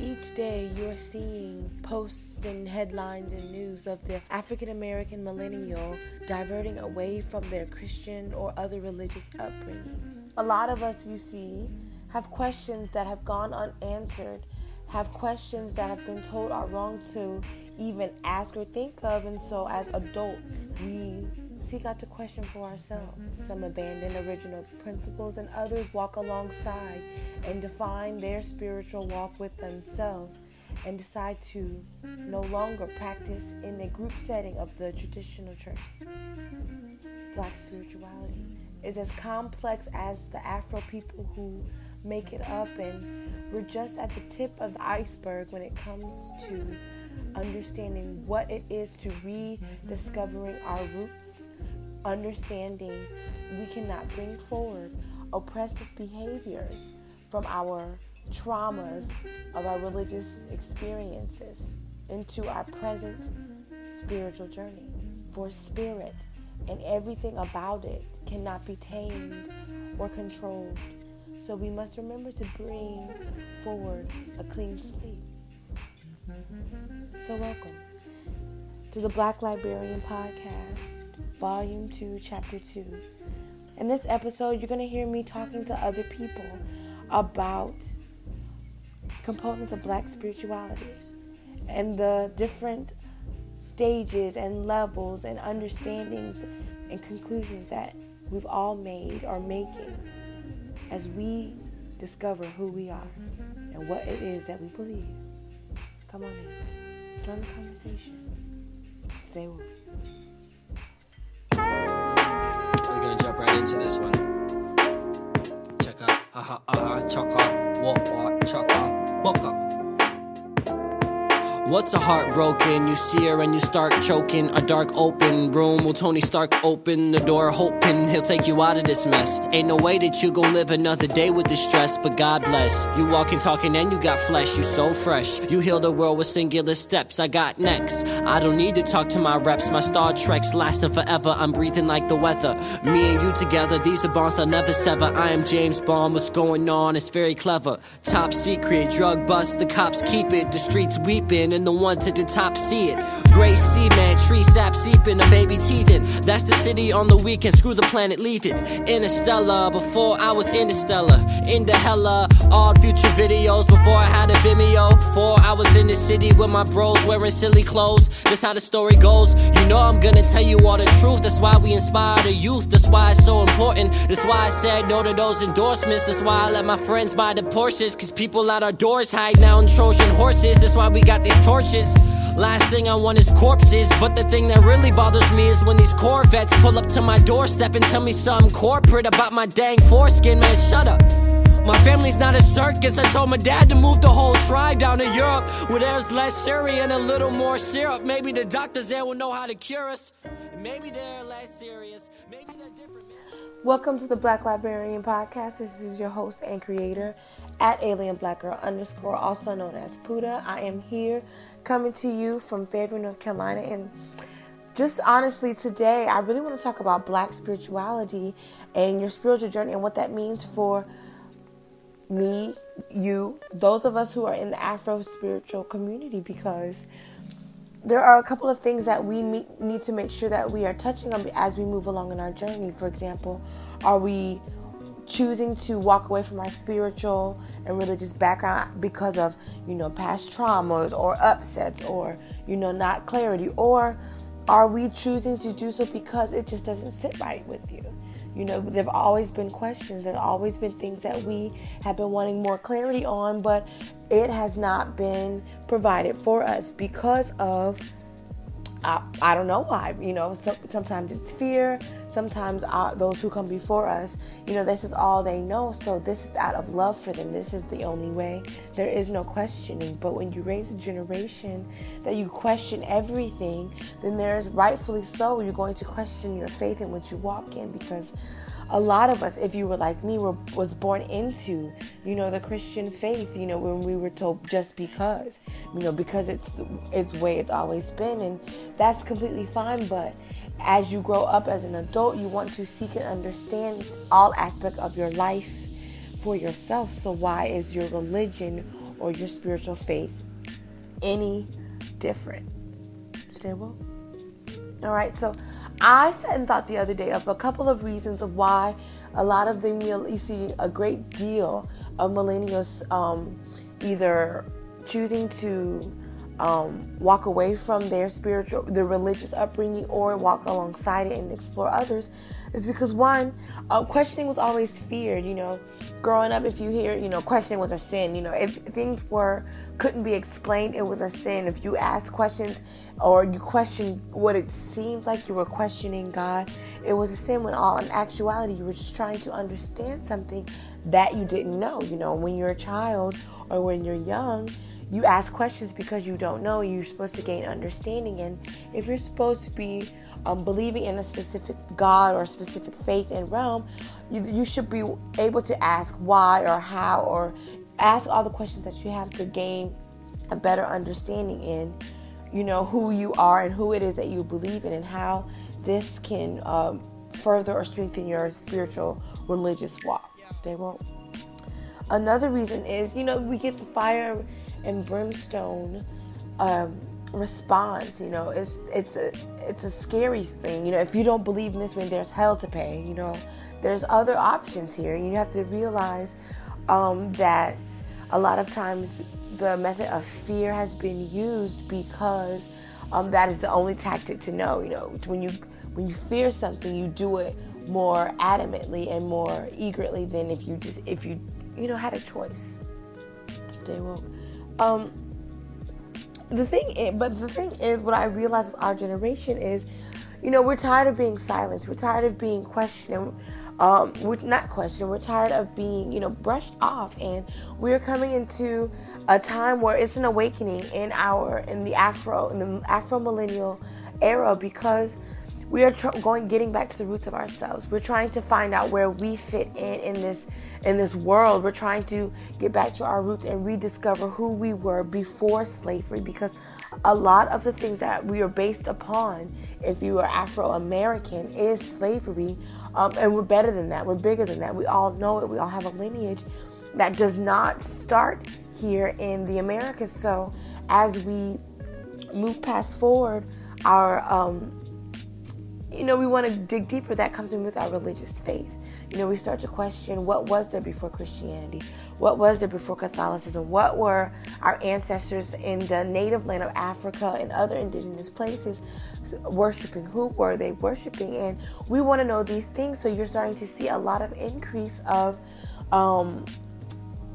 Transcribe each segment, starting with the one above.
Each day, you're seeing posts and headlines and news of the African American millennial diverting away from their Christian or other religious upbringing. A lot of us, you see, have questions that have gone unanswered, have questions that have been told are wrong to even ask or think of, and so as adults, we seek out to question for ourselves. Some abandon original principles, and others walk alongside and define their spiritual walk with themselves and decide to no longer practice in the group setting of the traditional church. Black spirituality is as complex as the Afro people who make it up, and we're just at the tip of the iceberg when it comes to understanding what it is to rediscovering our roots understanding we cannot bring forward oppressive behaviors from our traumas of our religious experiences into our present spiritual journey. For spirit and everything about it cannot be tamed or controlled. So we must remember to bring forward a clean slate. So, welcome to the Black Librarian Podcast. Volume 2, Chapter 2. In this episode, you're going to hear me talking to other people about components of black spirituality and the different stages and levels and understandings and conclusions that we've all made or making as we discover who we are and what it is that we believe. Come on in. Join the conversation. Stay with We're gonna jump right into this one. Check out, aha, aha, chaka, what, what, chaka, boka. What's a heart broken? You see her and you start choking. A dark open room. Will Tony Stark open the door, hoping he'll take you out of this mess? Ain't no way that you gon' live another day with this stress, but God bless. You walking, talking, and you got flesh. You so fresh. You heal the world with singular steps. I got next. I don't need to talk to my reps. My Star Trek's lasting forever. I'm breathing like the weather. Me and you together, these are bonds I'll never sever. I am James Bond. What's going on? It's very clever. Top secret, drug bust. The cops keep it. The streets weeping and the one to the top see it. Gray cement, tree sap seeping, a baby teething. That's the city on the weekend, screw the planet, leave it. Interstellar, before I was interstellar. Into hella, all future videos before I had a Vimeo. Before I was in the city with my bros wearing silly clothes. That's how the story goes. You know I'm gonna tell you all the truth. That's why we inspire the youth. That's why it's so important. That's why I said no to those endorsements. That's why I let my friends buy the Porsches. Cause people at our doors hide now in Trojan horses. That's why we got these torches. Last thing I want is corpses. But the thing that really bothers me is when these Corvettes pull up to my doorstep and tell me something corporate about my dang foreskin. Man, shut up. My family's not a circus. I told my dad to move the whole tribe down to Europe where there's less Syria and a little more syrup. Maybe the doctors there will know how to cure us. Maybe they're less serious. Maybe they're different. Welcome to the Black Librarian Podcast. This is your host and creator at Alien Black Girl underscore, also known as Puda. I am here coming to you from Fayetteville, North Carolina, and just honestly today, I really want to talk about Black spirituality and your spiritual journey and what that means for me, you, those of us who are in the Afro spiritual community, because there are a couple of things that we need to make sure that we are touching on as we move along in our journey. For example, are we choosing to walk away from our spiritual and religious background because of, you know, past traumas or upsets or, you know, not clarity? Or are we choosing to do so because it just doesn't sit right with you? You know, there have always been questions. There have always been things that we have been wanting more clarity on, but it has not been provided for us because of I, I don't know why. You know, so, sometimes it's fear. Sometimes uh, those who come before us, you know, this is all they know. So this is out of love for them. This is the only way. There is no questioning. But when you raise a generation that you question everything, then there's rightfully so. You're going to question your faith in what you walk in because a lot of us, if you were like me, were was born into, you know, the Christian faith. You know, when we were told just because, you know, because it's it's the way it's always been, and that's completely fine. But as you grow up as an adult, you want to seek and understand all aspects of your life for yourself. So, why is your religion or your spiritual faith any different? Stable? All right, so I sat and thought the other day of a couple of reasons of why a lot of the you see a great deal of millennials um, either choosing to um, walk away from their spiritual, their religious upbringing, or walk alongside it and explore others, is because one, uh, questioning was always feared. You know, growing up, if you hear, you know, questioning was a sin. You know, if things were couldn't be explained, it was a sin. If you asked questions or you questioned what it seemed like you were questioning God, it was the same When all in actuality, you were just trying to understand something that you didn't know. You know, when you're a child or when you're young you ask questions because you don't know. You're supposed to gain understanding. And if you're supposed to be um, believing in a specific God or a specific faith and realm, you, you should be able to ask why or how or ask all the questions that you have to gain a better understanding in, you know, who you are and who it is that you believe in and how this can um, further or strengthen your spiritual religious walk. Stay woke. Another reason is, you know, we get the fire and brimstone um, response. You know, it's it's a it's a scary thing. You know, if you don't believe in this when there's hell to pay, you know, there's other options here. You have to realize um, that a lot of times the method of fear has been used because um, that is the only tactic to know. You know, when you when you fear something, you do it more adamantly and more eagerly than if you just if you you know had a choice. Stay woke. Um, the thing is, but the thing is, what I realized with our generation is, you know, we're tired of being silenced. We're tired of being questioned. Um, we're not questioned. We're tired of being, you know, brushed off, and we're coming into a time where it's an awakening in our in the Afro in the Afro millennial era because we are tr- going getting back to the roots of ourselves. We're trying to find out where we fit in in this in this world. We're trying to get back to our roots and rediscover who we were before slavery because a lot of the things that we are based upon, if you are Afro American, is slavery. Um, and we're better than that. We're bigger than that. We all know it. We all have a lineage that does not start here in the Americas. So as we move past forward, our um, you know, we want to dig deeper. That comes in with our religious faith. You know, we start to question what was there before Christianity? What was there before Catholicism? What were our ancestors in the native land of Africa and other indigenous places worshiping? Who were they worshiping? And we want to know these things. So you're starting to see a lot of increase of um,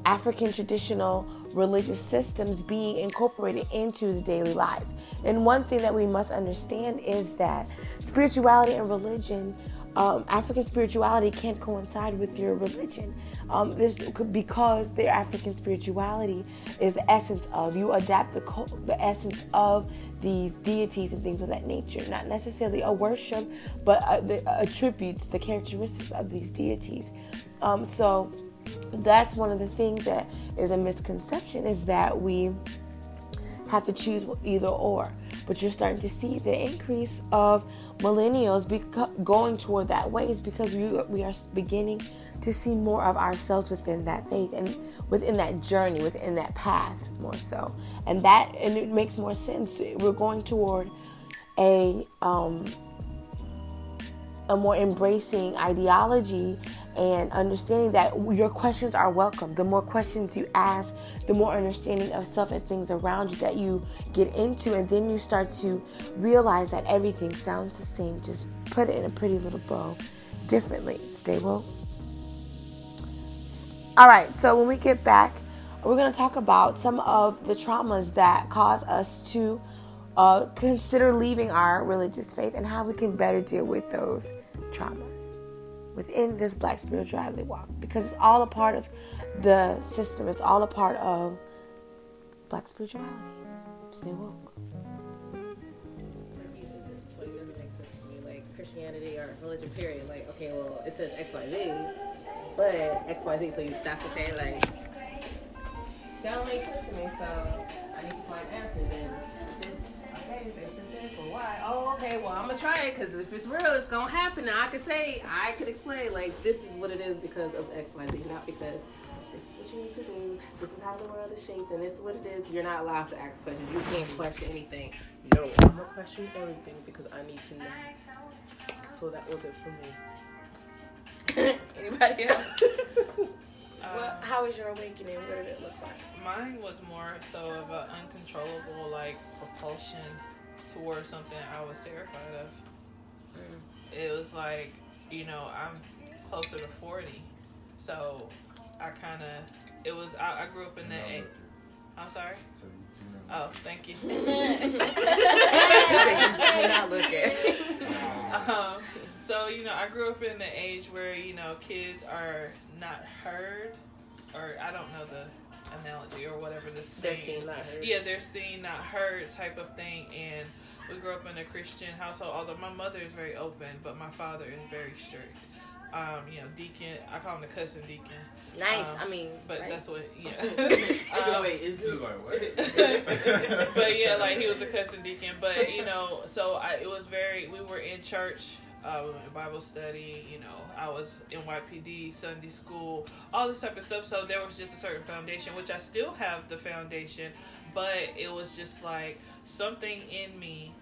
African traditional religious systems being incorporated into the daily life. And one thing that we must understand is that spirituality and religion, um, African spirituality can't coincide with your religion. Um, this because their African spirituality is the essence of you adapt the the essence of these deities and things of that nature, not necessarily a worship, but uh, the attributes, the characteristics of these deities. Um, so that's one of the things that is a misconception is that we have to choose either or. But you're starting to see the increase of millennials going toward that way is because we, we are beginning to see more of ourselves within that faith and within that journey, within that path more so. And that, and it makes more sense. We're going toward a, um, a more embracing ideology and understanding that your questions are welcome. The more questions you ask, the more understanding of stuff and things around you that you get into, and then you start to realize that everything sounds the same. Just put it in a pretty little bow differently. Stay woke. All right, so when we get back, we're going to talk about some of the traumas that cause us to uh, consider leaving our religious faith and how we can better deal with those traumas within this black spirituality walk because it's all a part of the system. It's all a part of black spirituality. Stay woke. Like Christianity or religion, period. Like, okay, well, it says X, Y, Z, but X, Y, Z, so you, that's okay. Like, that don't make sense to me. So I need to find answers. And this, okay, this why? Oh, okay. Well, I'm gonna try it because if it's real, it's gonna happen. Now I can say I could explain like this is what it is because of X, Y, Z, not because this is what you need to do. This is how the world is shaped, and this is what it is. You're not allowed to ask questions. You can't question anything. No, I'm gonna question everything because I need to know. So that was it for me. Anybody else? Well, how was your awakening? What did it look like? Mine was more so of an uncontrollable like propulsion towards something I was terrified of. It was like, you know, I'm closer to forty, so I kind of it was. I, I grew up in the. I'm sorry. So. Oh, thank you. Do not look at. um, so you know, I grew up in the age where you know kids are not heard, or I don't know the analogy or whatever this. They're seen, not heard. Yeah, they're seen, not heard type of thing. And we grew up in a Christian household. Although my mother is very open, but my father is very strict. Um, you know, deacon. I call him the cousin deacon. Nice. Um, I mean, But right? that's what. Yeah. Um, Wait, is He was like, what? but yeah, like he was a cousin deacon. But you know, so I it was very. We were in church, uh, Bible study. You know, I was in YPD, Sunday school, all this type of stuff. So there was just a certain foundation, which I still have the foundation, but it was just like something in me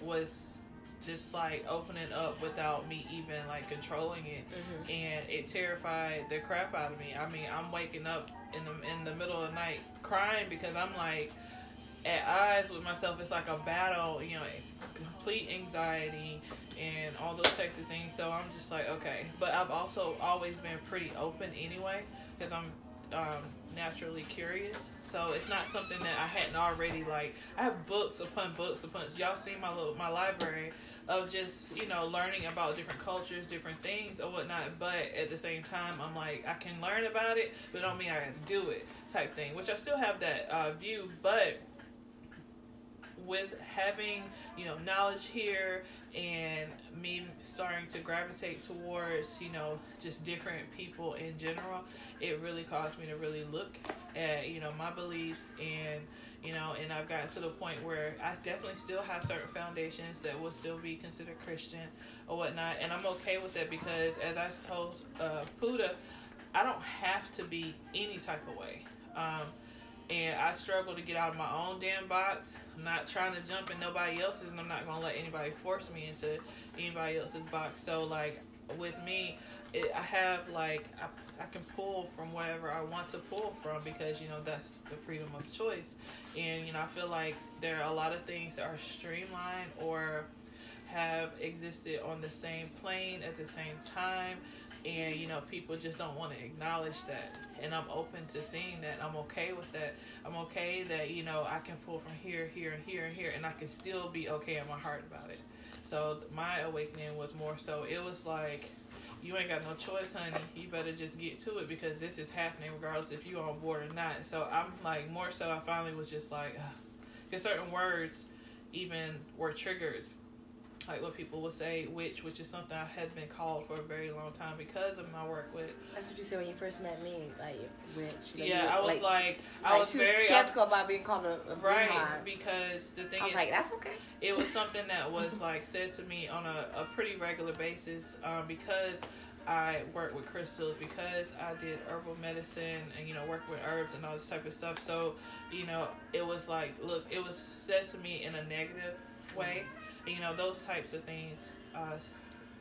was just like opening up without me even like controlling it and it terrified the crap out of me i mean i'm waking up in the in the middle of the night crying because i'm like at odds with myself it's like a battle you know complete anxiety and all those types of things. So i'm just like okay. But i've also always been pretty open anyway because i'm um, naturally curious. So it's not something that i hadn't already like i have books upon books upon y'all see my little my library of just you know learning about different cultures different things or whatnot but at the same time i'm like i can learn about it but don't mean i have to do it type thing which i still have that uh, view but with having you know knowledge here and me starting to gravitate towards you know just different people in general it really caused me to really look at you know my beliefs and you know and i've gotten to the point where i definitely still have certain foundations that will still be considered christian or whatnot and i'm okay with that because as i told uh, puda i don't have to be any type of way. Um, and I struggle to get out of my own damn box. I'm not trying to jump in nobody else's, and I'm not gonna let anybody force me into anybody else's box. So like with me, it, I have like I, I can pull from wherever I want to pull from because you know that's the freedom of choice, and you know I feel like there are a lot of things that are streamlined or have existed on the same plane at the same time and you know people just don't want to acknowledge that. And i'm open to seeing that. I'm okay with that. I'm okay that you know i can pull from here here and here and here and i can still be okay in my heart about it. So my awakening was more so it was like you ain't got no choice honey. You better just get to it because this is happening regardless if you on board or not. So i'm like more so i finally was just like because certain words even were triggers like what people will say witch which is something i had been called for a very long time because of my work with That's what you said when you first met me, like witch. Like, yeah i was like, like, i was very skeptical about being called a, a right because the thing I was is like, that's okay. it was something that was like said to me on a, a pretty regular basis um, because I work with crystals because I did herbal medicine and you know work with herbs and all this type of stuff. So you know it was like look, it was said to me in a negative way. And, you know those types of things uh,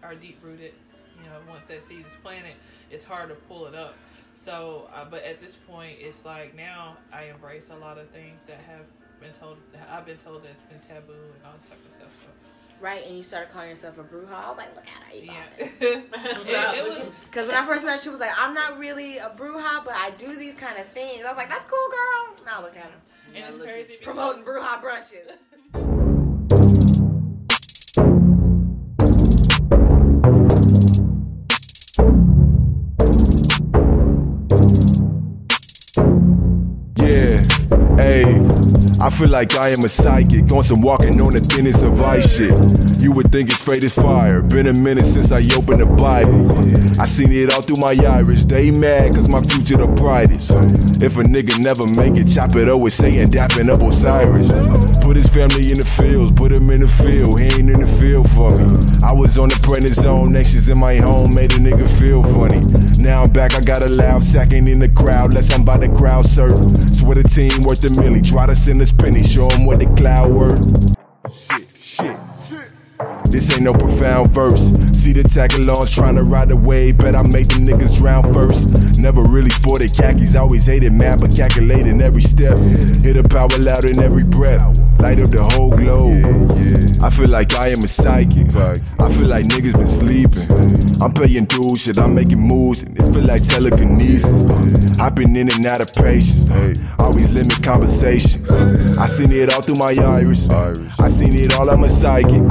are deep rooted. You know once that seed is planted, it's hard to pull it up. So, uh, but at this point, it's like now I embrace a lot of things that have been told. I've been told that's been taboo and all this type of stuff. So, Right, and you started calling yourself a bruja. I was like, look at her, you yeah, it, it was. Because when I first met her, she was like, I'm not really a bruja, but I do these kind of things. I was like, that's cool, girl. Now look at her. And it's look at crazy Promoting bruja brunches. I feel like I am a psychic, on some walking on the thinnest of ice shit. You would think it's fate is fire. Been a minute since I opened the Bible. I seen it all through my iris. They mad cause my future the brightest. If a nigga never make it, chop it up with Satan, dapping up Osiris. Put his family in the fields, put him in the field. He ain't in the field for me. I was on the prednisone, next in my home, made a nigga feel funny. Now I'm back, I got a loud second in the crowd, less I'm by the crowd surf. Swear the team worth a milli, try to send us penny, show 'em what the cloud worth. Shit. This ain't no profound verse. See the tag-alongs trying to ride the wave, bet I make the niggas drown first. Never really sported khakis, always hated mad, but calculating every step. Hit a power loud in every breath, light up the whole globe. I feel like I am a psychic. I feel like niggas been sleeping. I'm paying dues, shit, I'm making moves, and it feel like telekinesis. I've been in and out of patience, always limit conversation. I seen it all through my iris. I seen it all, I'm a psychic.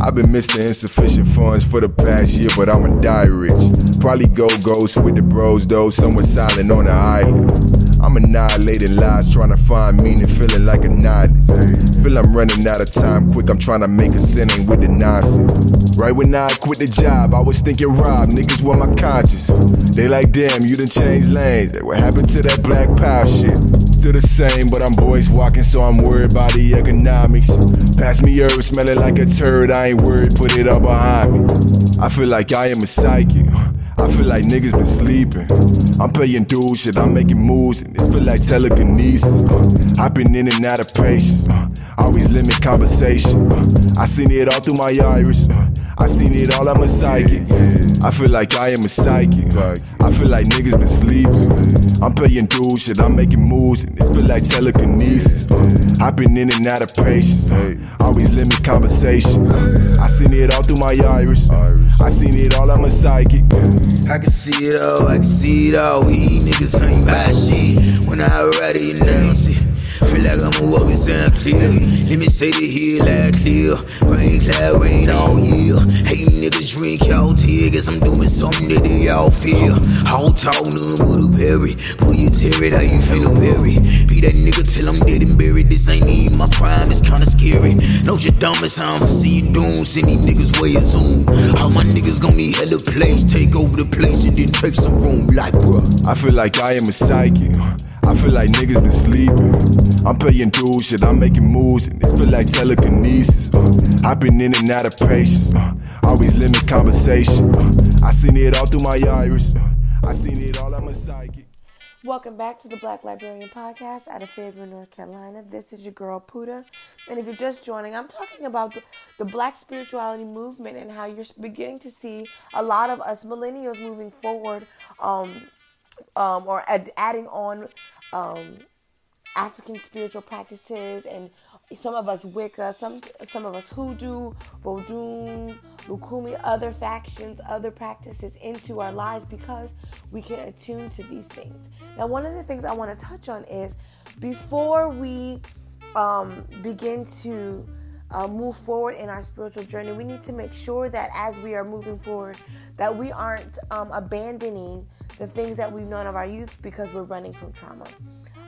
I've been missing insufficient funds for the past year, but I'ma die rich. Probably go ghost with the bros, though, somewhere silent on the island. I'm annihilating lies, trying to find meaning, feeling like a nihilist. Feel I'm running out of time quick, I'm trying to make a sinning with the nonsense. Right when I quit the job, I was thinking Rob, niggas were my conscience. They like, damn, you done changed lanes. What happened to that black power shit? Still the same, but I'm boys walking, so I'm worried about the economics. Pass me herb, smelling like a turd, I ain't worried, put it all behind me. I feel like I am a psychic. I feel like niggas been sleeping. I'm paying dues, shit, I'm making moves, and it feel like telekinesis. Uh, I've been in and out of patience. Uh, always limit conversation. Uh, I seen it all through my iris. Uh, I seen it all, I'm a psychic. I feel like I am a psychic. Feel like niggas been sleeping. I'm paying dues, shit, I'm making moves, and it feel like telekinesis. I've been in and out of patience. Always limit conversation. I seen it all through my iris. I seen it all, I'm a psychic. I can see it all, I can see it all. These niggas ain't my shit. When I already announce it. Feel like I'm a walking sound clear. Let me say the hill like clear. Rain cloud, rain all year. Hey niggas drink y'all tear. Guess I'm doing something that they all feel. All talk, none but a berry. Pull your tear it, how you finna bury. Be that nigga till I'm dead and buried. This ain't even my prime, it's kinda scary. Know No dumbass, I'm for seeing doom. Send these niggas way a zoom. All my niggas gon' need hella place. Take over the place and then take some room. Like, bruh. I feel like I am a psychic. I feel like niggas been sleeping. I'm paying dues, shit, I'm making moves, and it feel like telekinesis. Uh, I've been in and out of patience. Uh, always limit conversation. Uh, I seen it all through my iris. Uh, I seen it all, I'm a psychic. Welcome back to the Black Librarian Podcast out of Fayetteville, North Carolina. This is your girl Puda, and if you're just joining, I'm talking about the, the Black spirituality movement and how you're beginning to see a lot of us millennials moving forward, um, um, or ad- adding on um, African spiritual practices, and some of us Wicca, some some of us Hoodoo, Vodun, Lukumi, other factions, other practices into our lives because we can attune to these things. Now, one of the things I want to touch on is before we um, begin to uh, move forward in our spiritual journey, we need to make sure that as we are moving forward, that we aren't um, abandoning the things that we've known of our youth because we're running from trauma.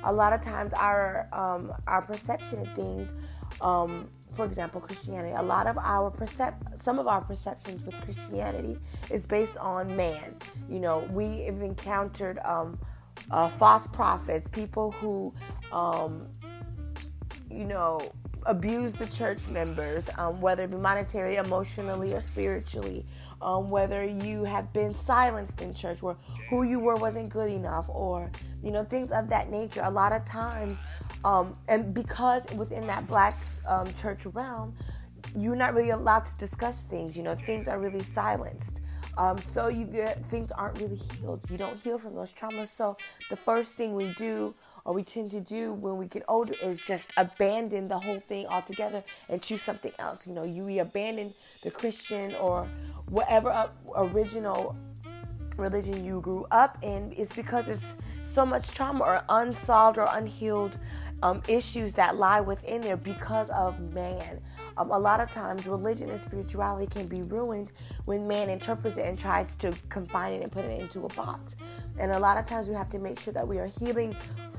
A lot of times, our um, our perception of things, um, for example, Christianity. A lot of our percep- some of our perceptions with Christianity is based on man. You know, we have encountered um, uh, false prophets, people who, um, you know, abuse the church members, um, whether it be monetary, emotionally, or spiritually. Um, whether you have been silenced in church, where who you were wasn't good enough, or you know things of that nature. A lot of times, um, and because within that black um, church realm, you're not really allowed to discuss things. You know, things are really silenced. Um, so you get things aren't really healed. You don't heal from those traumas. So the first thing we do or we tend to do when we get older is just abandon the whole thing altogether and choose something else. You know, you abandon the Christian or whatever original religion you grew up in. It's because it's so much trauma or unsolved or unhealed um, issues that lie within there because of man. Um, a lot of times, religion and spirituality can be ruined when man interprets it and tries to confine it and put it into a box. And a lot of times, we have to make sure that we are healing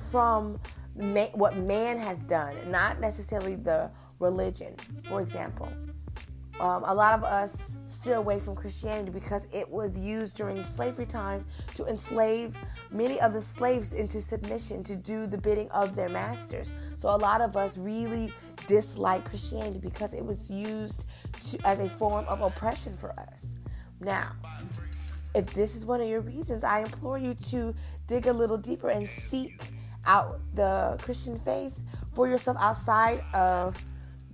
from ma- what man has done, not necessarily the religion. For example, um, a lot of us steer away from Christianity because it was used during slavery time to enslave many of the slaves into submission to do the bidding of their masters. So a lot of us really dislike Christianity because it was used to, as a form of oppression for us. Now, if this is one of your reasons, I implore you to dig a little deeper and seek out the Christian faith for yourself outside of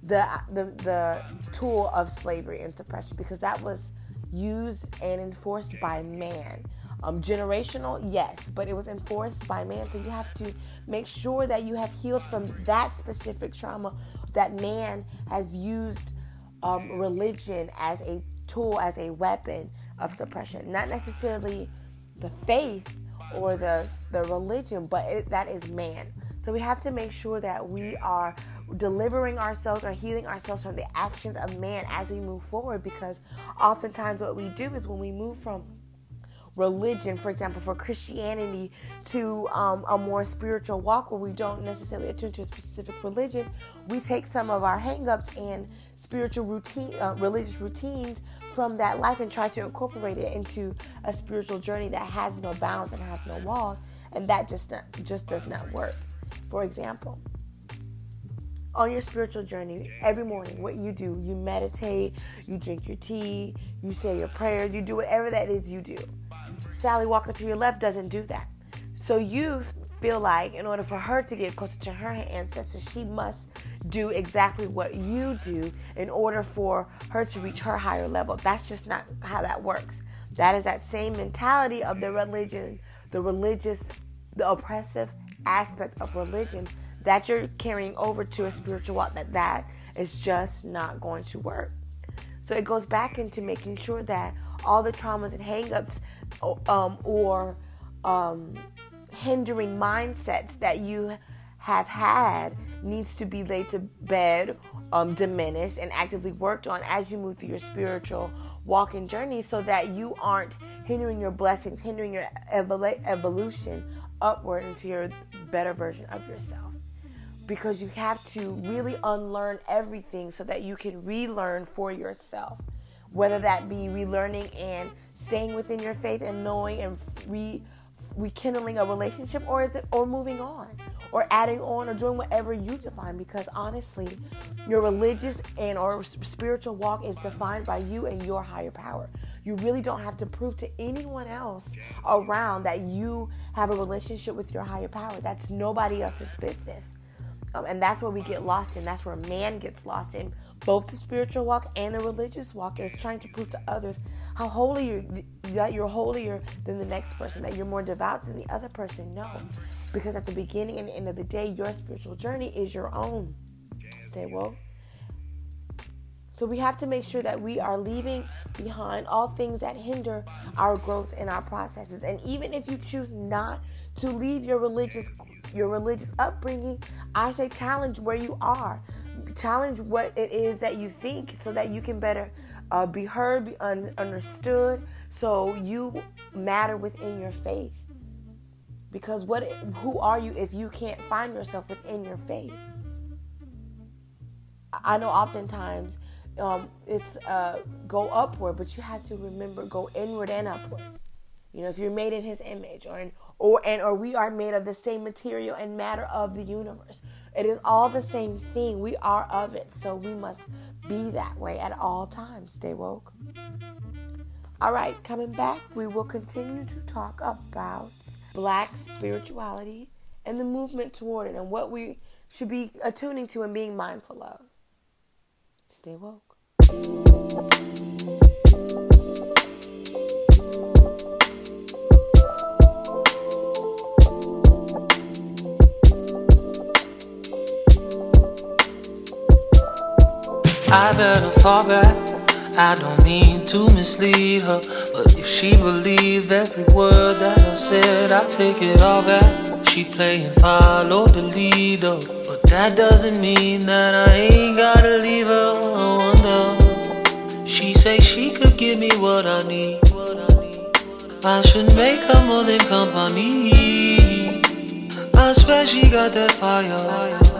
the the, the tool of slavery and suppression because that was used and enforced by man. Um, generational, yes, but it was enforced by man. So you have to make sure that you have healed from that specific trauma that man has used um, religion as a tool, as a weapon of suppression. Not necessarily the faith or the the religion, but it, that is man. So we have to make sure that we are delivering ourselves or healing ourselves from the actions of man as we move forward because oftentimes what we do is when we move from religion, for example, for Christianity to um, a more spiritual walk where we don't necessarily attune to a specific religion, we take some of our hangups and spiritual routine, uh, religious routines from that life and try to incorporate it into a spiritual journey that has no bounds and has no walls, and that just not, just does not work. For example, on your spiritual journey, every morning, what you do, you meditate, you drink your tea, you say your prayers, you do whatever that is you do. Sally Walker to your left doesn't do that. So you feel like in order for her to get closer to her ancestors, she must do exactly what you do in order for her to reach her higher level. That's just not how that works. That is that same mentality of the religion, the religious, the oppressive aspect of religion that you're carrying over to a spiritual walk that that is just not going to work. So it goes back into making sure that all the traumas and hangups um, or um, hindering mindsets that you have had needs to be laid to bed, um, diminished, and actively worked on as you move through your spiritual walking journey so that you aren't hindering your blessings, hindering your evol- evolution upward into your better version of yourself. Because you have to really unlearn everything so that you can relearn for yourself. Whether that be relearning and staying within your faith and knowing and re rekindling a relationship or is it or moving on or adding on or doing whatever you define. Because honestly your religious and or spiritual walk is defined by you and your higher power. You really don't have to prove to anyone else around that you have a relationship with your higher power. That's nobody else's business um, and that's where we get lost in that's where man gets lost in both the spiritual walk and the religious walk is trying to prove to others how holy you're, that you're holier than the next person, that you're more devout than the other person. No, because at the beginning and the end of the day, your spiritual journey is your own. Stay woke. So we have to make sure that we are leaving behind all things that hinder our growth and our processes. And even if you choose not to leave your religious your religious upbringing, I say challenge where you are. Challenge what it is that you think so that you can better uh, be heard, be un- understood, so you matter within your faith. Because what, who are you if you can't find yourself within your faith? I know oftentimes um, it's uh, go upward, but you have to remember go inward and upward. You know, if you're made in His image, or in, or and or we are made of the same material and matter of the universe. It is all the same thing. We are of it, so we must be that way at all times. Stay woke. All right, coming back, we will continue to talk about black spirituality and the movement toward it and what we should be attuning to and being mindful of. Stay woke. I better fall back. I don't mean to mislead her, but if she believed every word that I said, I take it all back. She playing follow the leader, but that doesn't mean that I ain't gotta leave her. Wonder. She say she could give me what I need. I should make her more than company. I swear she got that fire.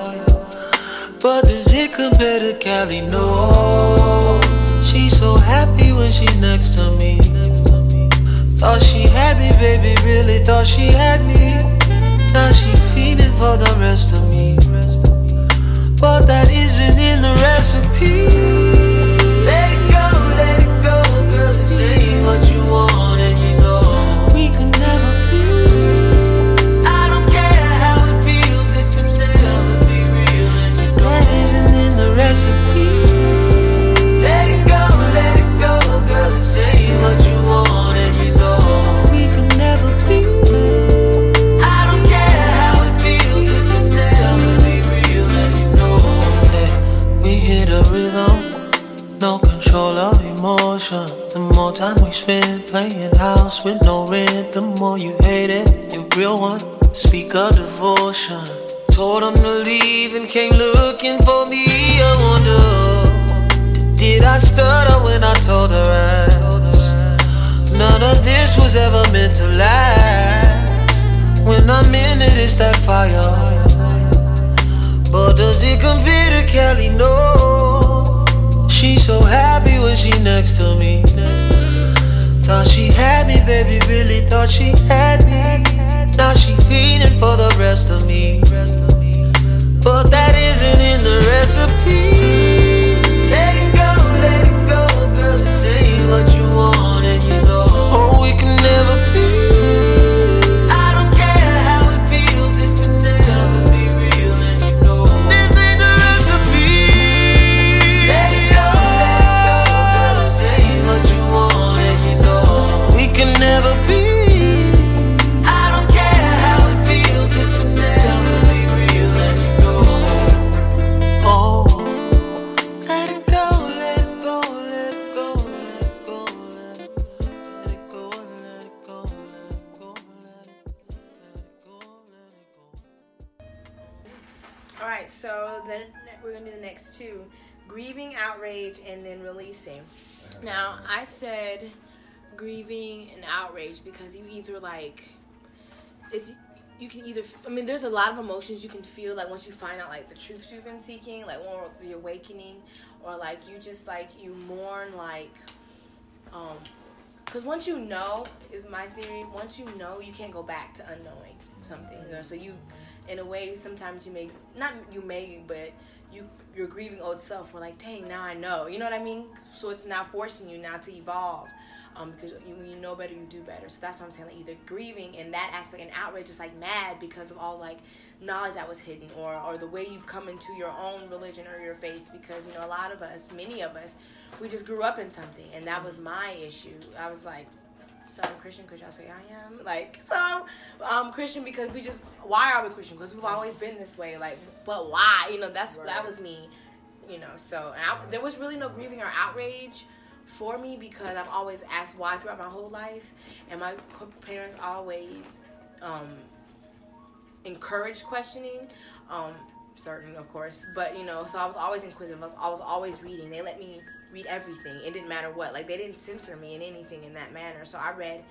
But does it compare to Cali? No. She's so happy when she's next to me. Thought she had me, baby, really thought she had me. Now she feeding for the rest of me. But that isn't in the recipe. Grieving, outrage, and then releasing. Now, I said grieving and outrage because you either like it's you can either I mean there's a lot of emotions you can feel like once you find out like the truth you've been seeking, like of the awakening, or like you just like you mourn like um because once you know is my theory once you know you can't go back to unknowing something you know so you in a way sometimes you may not you may but you you're grieving old self. We're like dang now i know. You know what i mean? So it's now forcing you now to evolve um, because you, when you know better you do better. So that's what i'm saying. Like either grieving in that aspect and outrage is like mad because of all like knowledge that was hidden or or the way you've come into your own religion or your faith because you know a lot of us many of us we just grew up in something. And that was my issue. I was like so I'm Christian because y'all say I am. Like, so I'm Christian because we just, why are we Christian? Because we've always been this way. Like, but why? You know, that's, that was me, you know. So out, there was really no grieving or outrage for me because I've always asked why throughout my whole life. And my parents always um, encouraged questioning. Um, certain, of course. But, you know, so I was always inquisitive. I was, I was always reading. They let me read everything. It didn't matter what. Like they didn't censor me in anything in that manner. So I read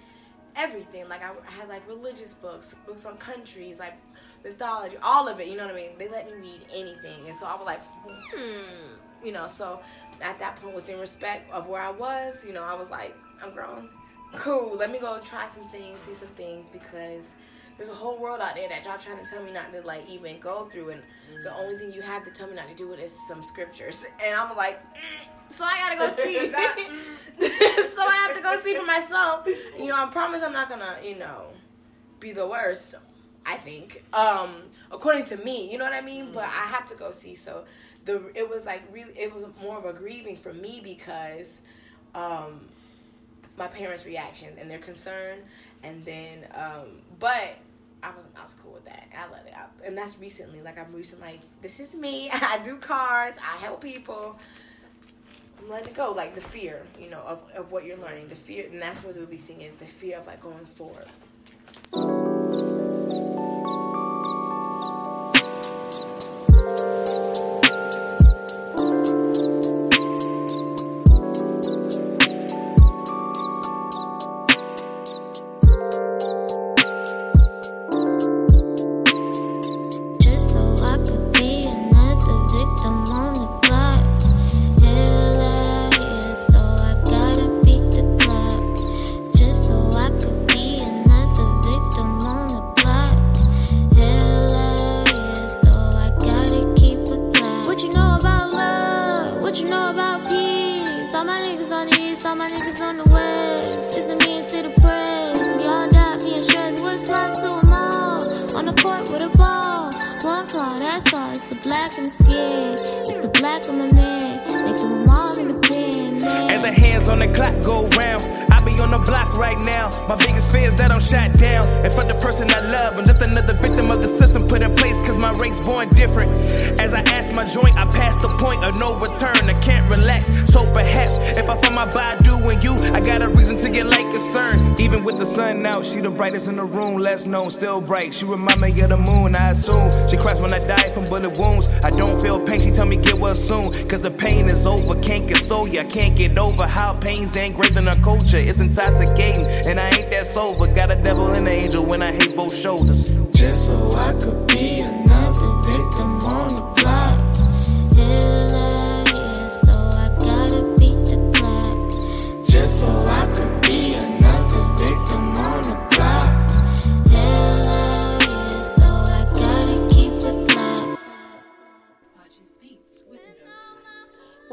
everything. Like I, I had like religious books, books on countries, like mythology, all of it. You know what I mean? They let me read anything, and so I was like, hmm. You know, so at that point, within respect of where I was, you know, I was like, I'm grown. Cool. Let me go try some things, see some things because there's a whole world out there that y'all trying to tell me not to like even go through and the only thing you have to tell me not to do it is some scriptures and i'm like. So i gotta go see so i have to go see for myself you know i promise i'm not gonna you know be the worst i think um according to me you know what i mean but i have to go see so the it was like really it was more of a grieving for me because um my parents' reaction and their concern, and then, um, but I was I was cool with that. I let it out, and that's recently. Like I'm recently like, this is me. I do cars. I help people. I'm letting it go. Like the fear, you know, of, of what you're learning. The fear, and that's what the releasing is. The fear of like going forward. Less known, still bright. She remind me of the moon, I assume. She cries when I die from bullet wounds. I don't feel pain, she tell me get well soon. Cause the pain is over, can't console ya, can't get over how pain's engraved in our culture. It's intoxicating, and I ain't that sober. Got a devil and an angel when I hate both shoulders. Just so I could be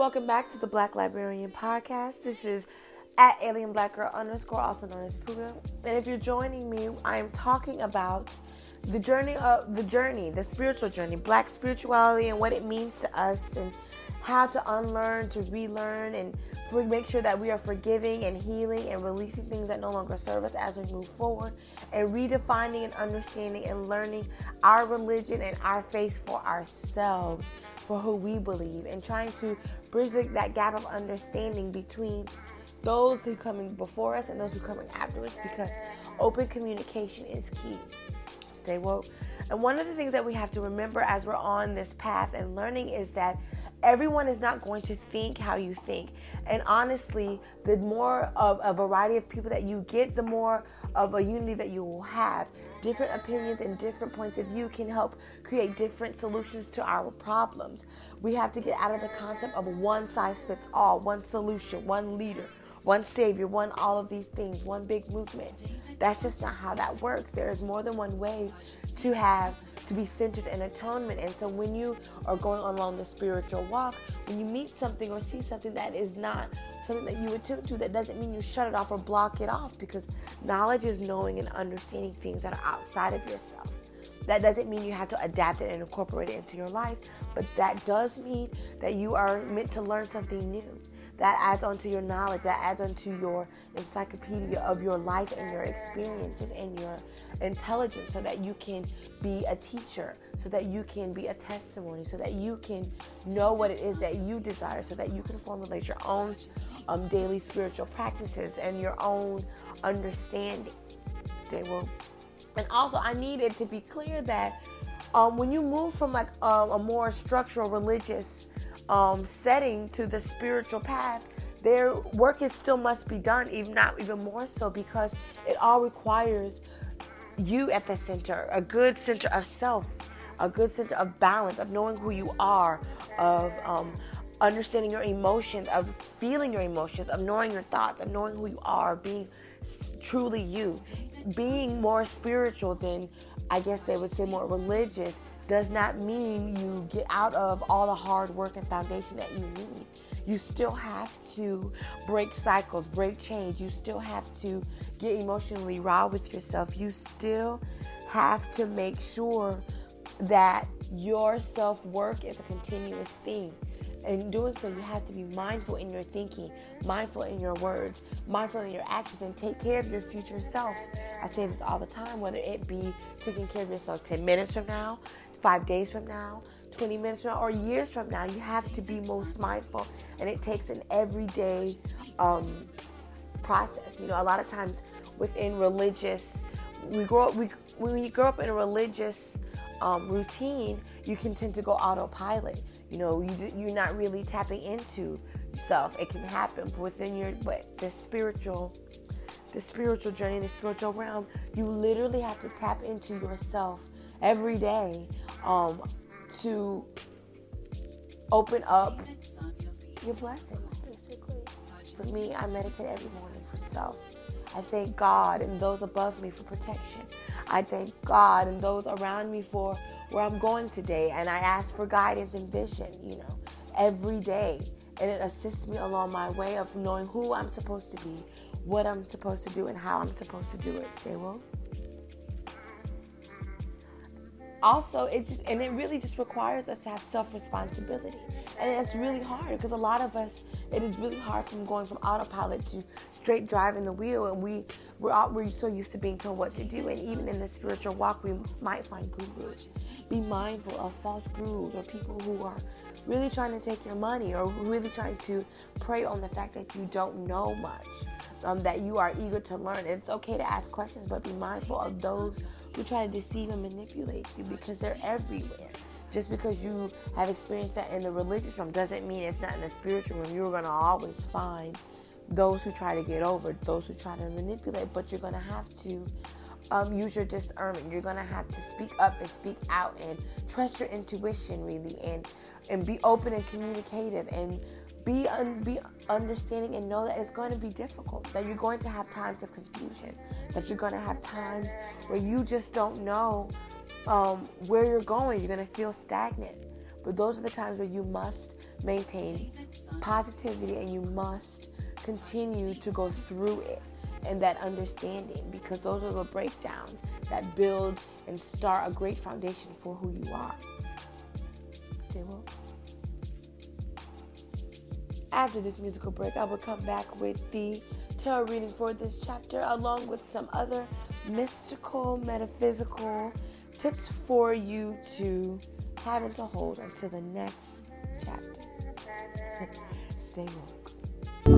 Welcome back to the Black Librarian Podcast. This is at Alien Black Girl underscore, also known as Puda. And if you're joining me, I am talking about the journey of the journey, the spiritual journey, black spirituality, and what it means to us, and how to unlearn, to relearn, and make sure that we are forgiving and healing and releasing things that no longer serve us as we move forward, and redefining and understanding and learning our religion and our faith for ourselves, for who we believe, and trying to bridge that gap of understanding between those who coming before us and those who coming afterwards because open communication is key. Stay woke. And one of the things that we have to remember as we're on this path and learning is that everyone is not going to think how you think. And honestly, the more of a variety of people that you get, the more of a unity that you will have. Different opinions and different points of view can help create different solutions to our problems. We have to get out of the concept of one size fits all, one solution, one leader one savior, one all of these things, one big movement. That's just not how that works. There is more than one way to have to be centered in atonement. And so when you are going along the spiritual walk, when you meet something or see something that is not something that you attune to, that doesn't mean you shut it off or block it off because knowledge is knowing and understanding things that are outside of yourself. That doesn't mean you have to adapt it and incorporate it into your life, but that does mean that you are meant to learn something new that adds onto your knowledge, that adds onto your encyclopedia of your life and your experiences and your intelligence so that you can be a teacher, so that you can be a testimony, so that you can know what it is that you desire, so that you can formulate your own um, daily spiritual practices and your own understanding. Stay woke. And also, I needed to be clear that um, when you move from like um, a more structural religious um, setting to the spiritual path, their work is still must be done, even not even more so, because it all requires you at the center, a good center of self, a good center of balance, of knowing who you are, of um, understanding your emotions, of feeling your emotions, of knowing your thoughts, of knowing who you are, being truly you, being more spiritual than I guess they would say more religious does not mean you get out of all the hard work and foundation that you need. You still have to break cycles, break change. You still have to get emotionally raw with yourself. You still have to make sure that your self work is a continuous thing. In doing so, you have to be mindful in your thinking, mindful in your words, mindful in your actions, and take care of your future self. I say this all the time, whether it be taking care of yourself 10 minutes from now, five days from now, 20 minutes from now, or years from now. You have to be most mindful, and it takes an everyday um, process. You know, a lot of times within religious, we grow up, we, when you grow up in a religious um, routine, you can tend to go autopilot. You know, you, you're not really tapping into self. It can happen within your, but the spiritual, the spiritual journey, the spiritual realm, you literally have to tap into yourself every day um, to open up your blessings, basically. For me, I meditate every morning for self. I thank God and those above me for protection. I thank God and those around me for where I'm going today. And I ask for guidance and vision, you know, every day. And it assists me along my way of knowing who I'm supposed to be, what I'm supposed to do, and how I'm supposed to do it. Stay woke. Also it just and it really just requires us to have self-responsibility. And it's really hard because a lot of us it is really hard from going from autopilot to straight driving the wheel and we we're, all, we're so used to being told what to do and even in the spiritual walk we might find gurus be mindful of false gurus or people who are really trying to take your money or really trying to prey on the fact that you don't know much um, that you are eager to learn it's okay to ask questions but be mindful of those who try to deceive and manipulate you because they're everywhere. Just because you have experienced that in the religious realm doesn't mean it's not in the spiritual realm. You're going to always find those who try to get over, those who try to manipulate, but you're going to have to um, use your discernment. You're going to have to speak up and speak out and trust your intuition, really, and and be open and communicative and be un- be understanding and know that it's going to be difficult that you're going to have times of confusion that you're going to have times where you just don't know um, where you're going you're going to feel stagnant but those are the times where you must maintain positivity and you must continue to go through it and that understanding because those are the breakdowns that build and start a great foundation for who you are stay woke after this musical break, I will come back with the tarot reading for this chapter, along with some other mystical, metaphysical tips for you to have and to hold until the next chapter. Stay woke. Yo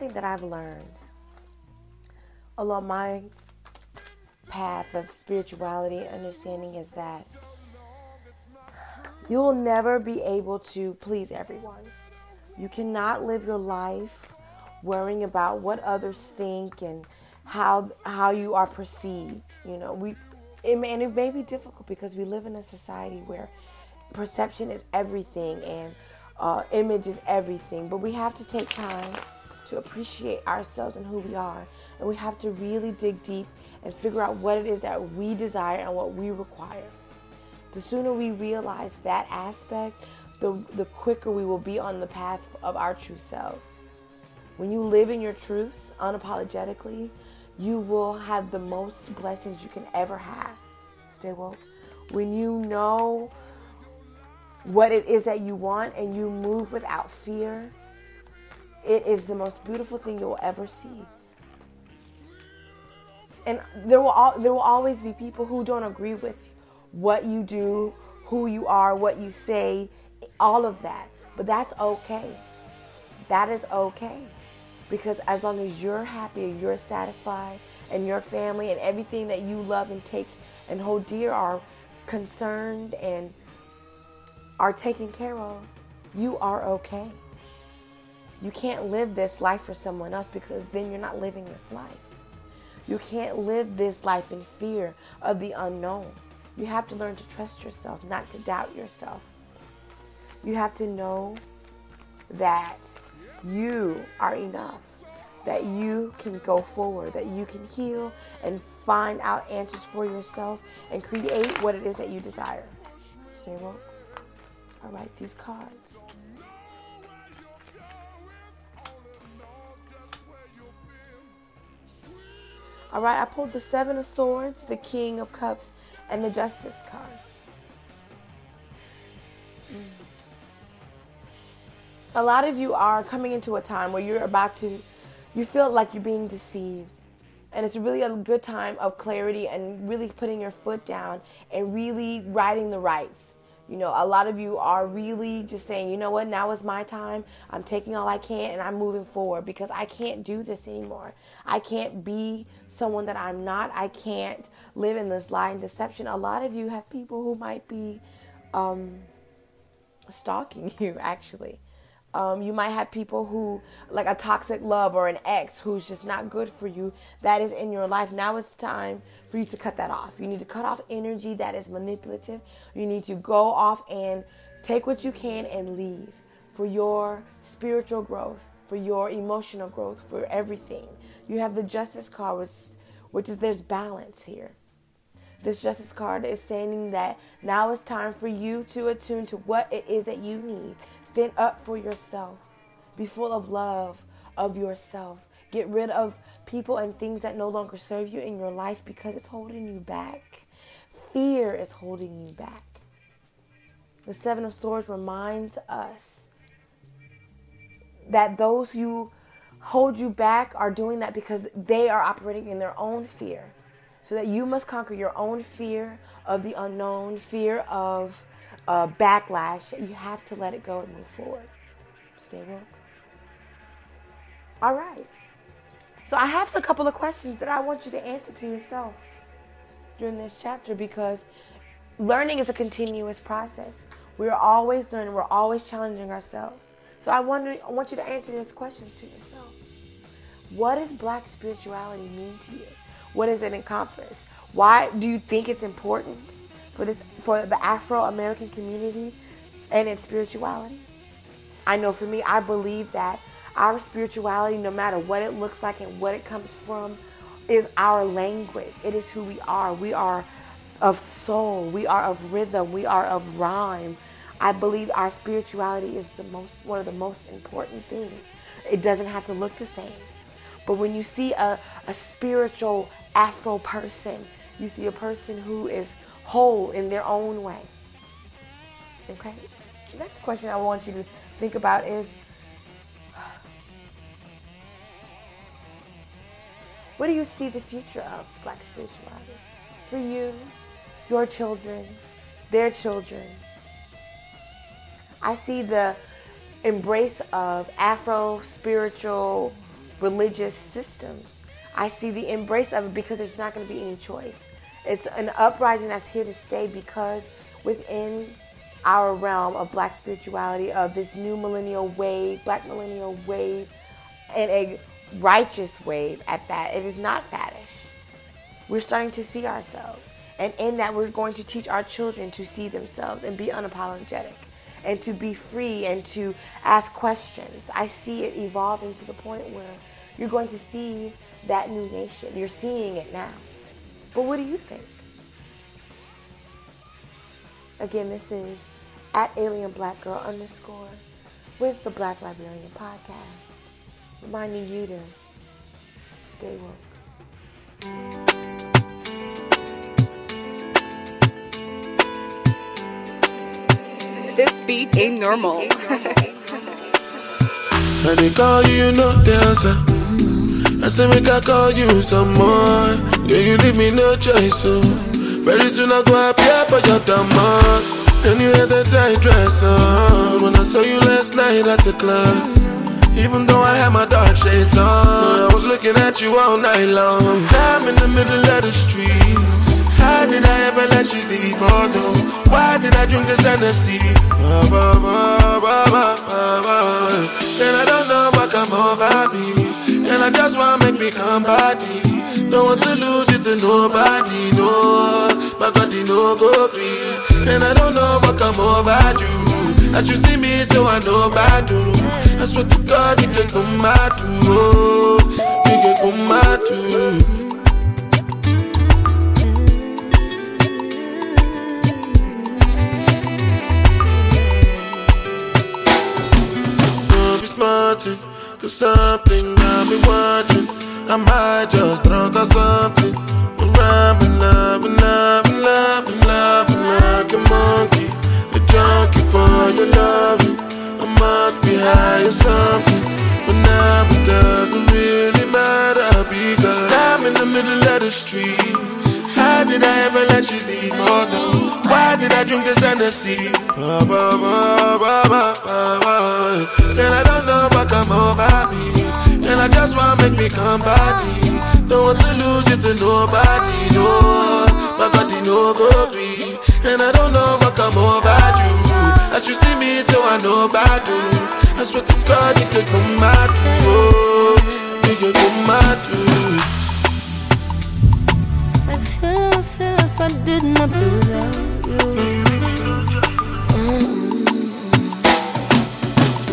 You know, one thing that I've learned along my path of spirituality and understanding is that you will never be able to please everyone. You cannot live your life worrying about what others think and how how you are perceived. You know, we it may, and it may be difficult because we live in a society where perception is everything and uh, image is everything. But we have to take time to appreciate ourselves and who we are, and we have to really dig deep and figure out what it is that we desire and what we require. The sooner we realize that aspect, the the quicker we will be on the path of our true selves. When you live in your truths unapologetically, you will have the most blessings you can ever have. Stay woke. When you know what it is that you want and you move without fear, it is the most beautiful thing you'll ever see. And there will al- there will always be people who don't agree with what you do, who you are, what you say, all of that. But that's okay. That is okay. Because as long as you're happy and you're satisfied and your family and everything that you love and take and hold dear are concerned and are taken care of, you are okay. You can't live this life for someone else because then you're not living this life. You can't live this life in fear of the unknown. You have to learn to trust yourself, not to doubt yourself. You have to know that you are enough, that you can go forward, that you can heal and find out answers for yourself and create what it is that you desire. Stay woke. All right, these cards. All right, I pulled the Seven of Swords, the King of Cups, and the Justice card. Mm. A lot of you are coming into a time where you're about to, you feel like you're being deceived. And it's really a good time of clarity and really putting your foot down and really righting the rights. You know, a lot of you are really just saying, you know what, now is my time. I'm taking all I can and I'm moving forward because I can't do this anymore. I can't be someone that I'm not. I can't live in this lie and deception. A lot of you have people who might be um, stalking you, actually. Um, you might have people who, like a toxic love or an ex who's just not good for you, that is in your life. Now it's time for you to cut that off. You need to cut off energy that is manipulative. You need to go off and take what you can and leave for your spiritual growth, for your emotional growth, for everything. You have the justice card, which, which is there's balance here. This justice card is saying that now it's time for you to attune to what it is that you need. Stand up for yourself. Be full of love of yourself. Get rid of people and things that no longer serve you in your life because it's holding you back. Fear is holding you back. The Seven of Swords reminds us that those who hold you back are doing that because they are operating in their own fear so that you must conquer your own fear of the unknown, fear of uh, backlash. You have to let it go and move forward. Stay woke. All right. So I have a couple of questions that I want you to answer to yourself during this chapter because learning is a continuous process. We're always learning. We're always challenging ourselves. So I wonder, I want you to answer these questions to yourself. What does black spirituality mean to you? What does it encompass? Why do you think it's important for this for the Afro American community and its spirituality? I know for me, I believe that our spirituality, no matter what it looks like and what it comes from, is our language. It is who we are. We are of soul. We are of rhythm. We are of rhyme. I believe our spirituality is the most one of the most important things. It doesn't have to look the same. But when you see a, a spiritual Afro person, you see a person who is whole in their own way. Okay? The next question I want you to think about is what do you see the future of black spirituality? For you, your children, their children. I see the embrace of Afro spiritual religious systems. I see the embrace of it because there's not going to be any choice. It's an uprising that's here to stay because within our realm of black spirituality, of this new millennial wave, black millennial wave, and a righteous wave at that, it is not faddish. We're starting to see ourselves. And in that, we're going to teach our children to see themselves and be unapologetic and to be free and to ask questions. I see it evolving to the point where you're going to see that new nation. You're seeing it now. But what do you think? Again, this is at Alien Black Girl underscore with the Black Librarian Podcast, reminding you to stay woke. This beat ain't normal. And they call you, you know the answer. I say make I call you some more. Yeah, you leave me no choice, so very soon I go appear for your demand. And you had that tight dress on when I saw you last night at the club. Even though I had my dark shades on, I was looking at you all night long. I'm in the middle of the street. How did I ever let you leave? Oh no, why did I drink this Hennessy? And I don't know what come over me. And I just wanna make me come body. Don't want to lose it to nobody, no. My God, you no go free. And I don't know what come over you. As you see me, so I know bad do. I swear to God, you can come out too. You can come out too. Cause something got me watching. I might just drunk or something. I'm and love, and love, and like a monkey. A junkie for your loving. Must be high or something. But now it doesn't really matter because I'm in the middle of the street. How did I ever let you leave? Oh no. Why did I drink this Hennessy? And I don't know what come over me. And I just wanna make me come body. Don't want to lose it to nobody, no. My body no go free. And I don't know what come over you. See me, so I know about you. I swear to God, you could come mad, oh. You could come mad, I feel, I feel if I did not be without you. Mm.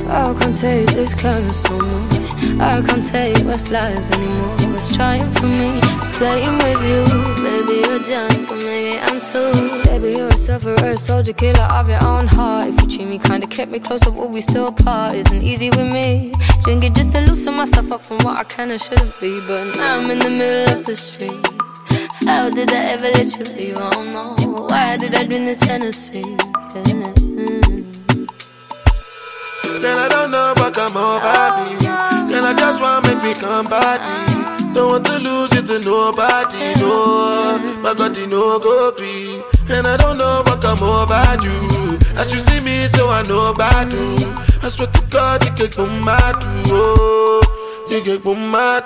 I can't take this kindness no more. I can't take what's lies anymore. What's trying for me playing with you. Maybe you're drunk, or maybe I'm too. Baby, you're a sufferer, soldier, killer of your own heart. If you treat me kinda, kept me close, but we still part? Isn't easy with me. Drinking just to loosen myself up from what I and shouldn't be. But now I'm in the middle of the street. How did I ever let you leave? Oh, I don't know. Why did I drink this Hennessy? Yeah. Then I don't know what come over me. Then I just wanna make me come body. Don't want to lose it to nobody, no. My God, you know go free. And I don't know what come over you. As you see me, so I know about you. I swear to God, you get boom my oh. You get boom my